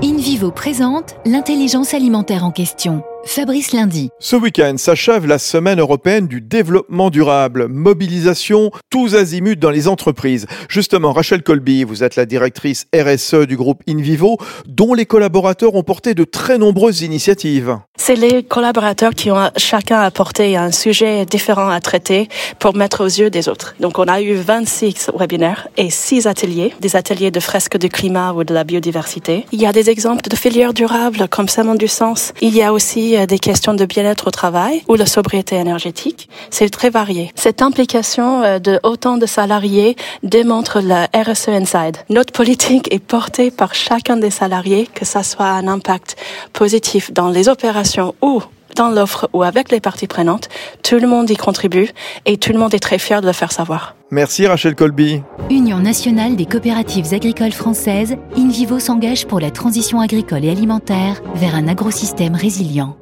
in InVivo présente l'intelligence alimentaire en question. Fabrice Lundi. Ce week-end s'achève la semaine européenne du développement durable. Mobilisation tous azimuts dans les entreprises. Justement, Rachel Colby, vous êtes la directrice RSE du groupe InVivo, dont les collaborateurs ont porté de très nombreuses initiatives. C'est les collaborateurs qui ont chacun apporté un sujet différent à traiter pour mettre aux yeux des autres. Donc on a eu 26 webinaires et 6 ateliers, des ateliers de fresques du climat ou de la biodiversité. Il y a des exemples de filières durables comme Salmon du Sens. Il y a aussi des questions de bien-être au travail ou la sobriété énergétique. C'est très varié. Cette implication euh, de autant de salariés démontre le RSE Inside. Notre politique est portée par chacun des salariés, que ça soit un impact positif dans les opérations ou dans l'offre ou avec les parties prenantes, tout le monde y contribue et tout le monde est très fier de le faire savoir. Merci Rachel Colby. Union nationale des coopératives agricoles françaises, InVivo s'engage pour la transition agricole et alimentaire vers un agrosystème résilient.